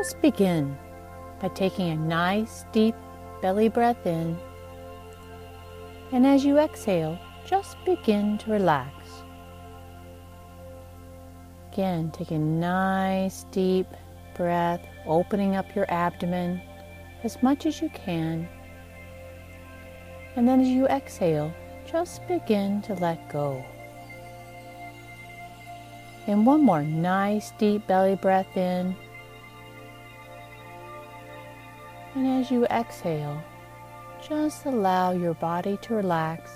just begin by taking a nice deep belly breath in. And as you exhale, just begin to relax. Again, take a nice deep breath, opening up your abdomen as much as you can. And then as you exhale, just begin to let go. And one more nice deep belly breath in. And as you exhale, just allow your body to relax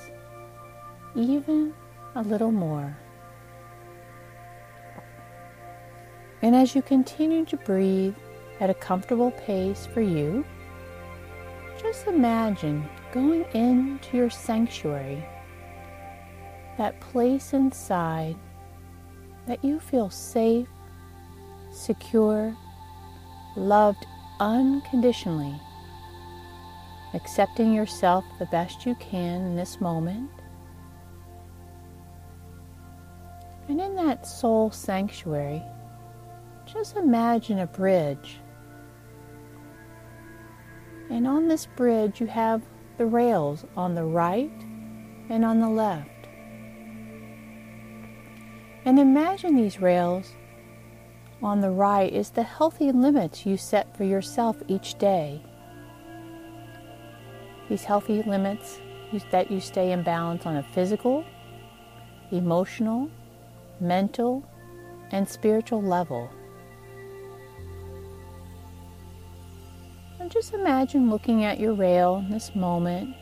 even a little more. And as you continue to breathe at a comfortable pace for you, just imagine going into your sanctuary, that place inside that you feel safe, secure, loved unconditionally, accepting yourself the best you can in this moment. And in that soul sanctuary, just imagine a bridge. And on this bridge, you have the rails on the right and on the left. And imagine these rails on the right is the healthy limits you set for yourself each day. These healthy limits that you stay in balance on a physical, emotional, mental, and spiritual level. And just imagine looking at your rail in this moment.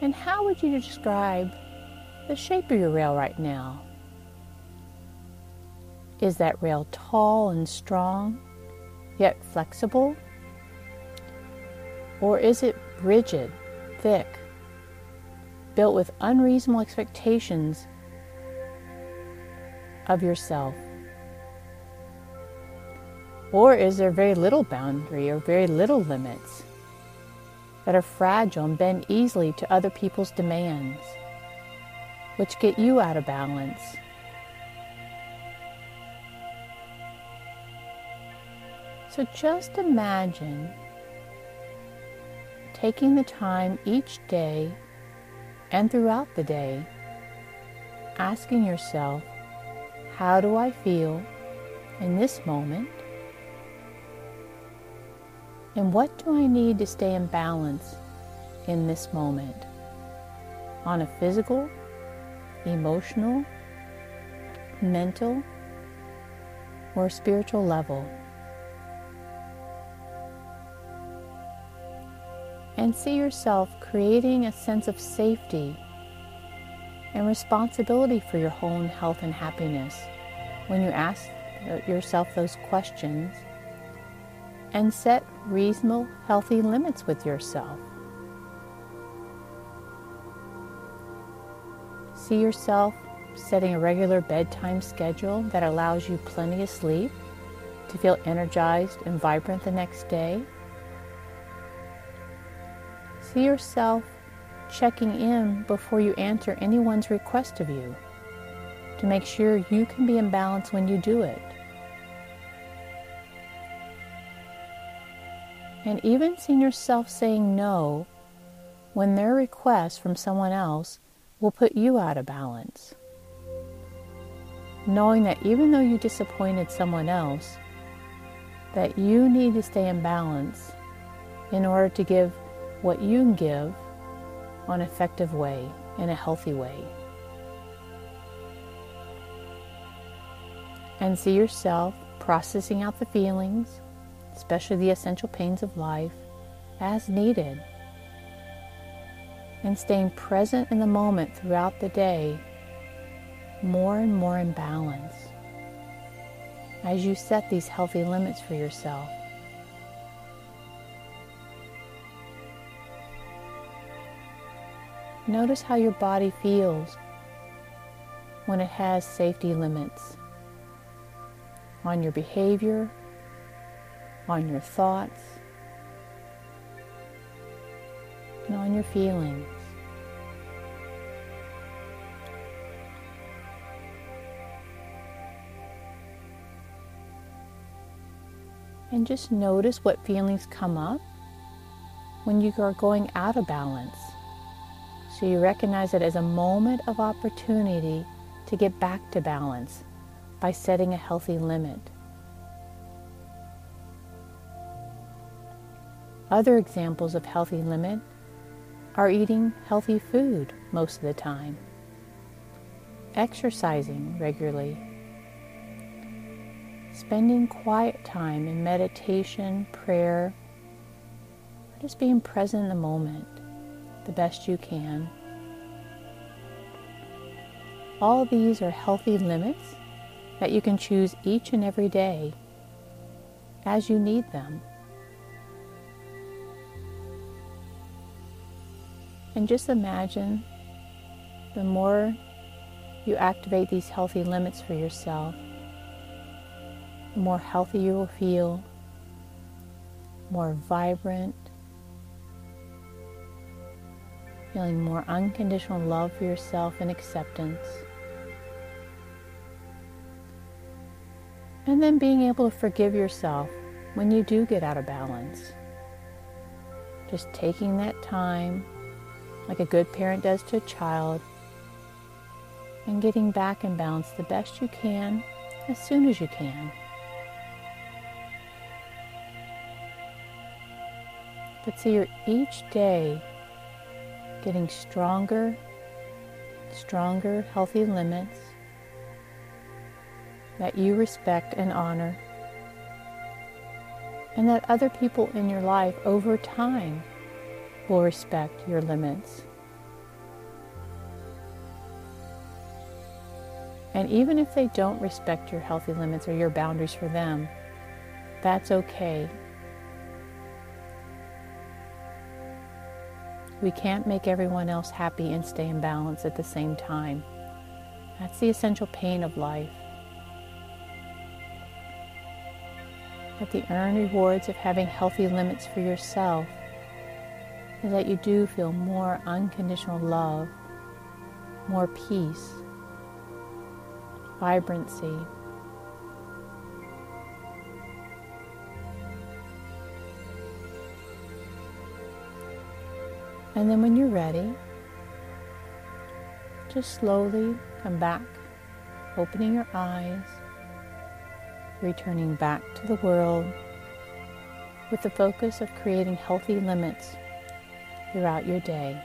And how would you describe the shape of your rail right now? Is that rail tall and strong, yet flexible? Or is it rigid, thick, built with unreasonable expectations of yourself? Or is there very little boundary or very little limits that are fragile and bend easily to other people's demands, which get you out of balance? So just imagine taking the time each day and throughout the day, asking yourself, how do I feel in this moment? And what do I need to stay in balance in this moment? On a physical, emotional, mental, or spiritual level? And see yourself creating a sense of safety and responsibility for your own health and happiness when you ask yourself those questions and set reasonable, healthy limits with yourself. See yourself setting a regular bedtime schedule that allows you plenty of sleep to feel energized and vibrant the next day. See yourself checking in before you answer anyone's request of you to make sure you can be in balance when you do it. And even seeing yourself saying no when their request from someone else will put you out of balance. Knowing that even though you disappointed someone else, that you need to stay in balance in order to give what you can give on an effective way, in a healthy way. And see yourself processing out the feelings, especially the essential pains of life, as needed. And staying present in the moment throughout the day, more and more in balance as you set these healthy limits for yourself. Notice how your body feels when it has safety limits on your behavior, on your thoughts, and on your feelings. And just notice what feelings come up when you are going out of balance. You recognize it as a moment of opportunity to get back to balance by setting a healthy limit. Other examples of healthy limit are eating healthy food most of the time, exercising regularly, spending quiet time in meditation, prayer, or just being present in the moment the best you can. All these are healthy limits that you can choose each and every day as you need them. And just imagine the more you activate these healthy limits for yourself, the more healthy you will feel, more vibrant, feeling more unconditional love for yourself and acceptance. And then being able to forgive yourself when you do get out of balance. Just taking that time like a good parent does to a child, and getting back in balance the best you can as soon as you can. But see, each day getting stronger, stronger, healthy limits that you respect and honor, and that other people in your life over time will respect your limits. And even if they don't respect your healthy limits or your boundaries for them, that's okay. We can't make everyone else happy and stay in balance at the same time. That's the essential pain of life. But the earned rewards of having healthy limits for yourself is that you do feel more unconditional love, more peace, vibrancy. And then when you're ready, just slowly come back, opening your eyes, returning back to the world with the focus of creating healthy limits throughout your day.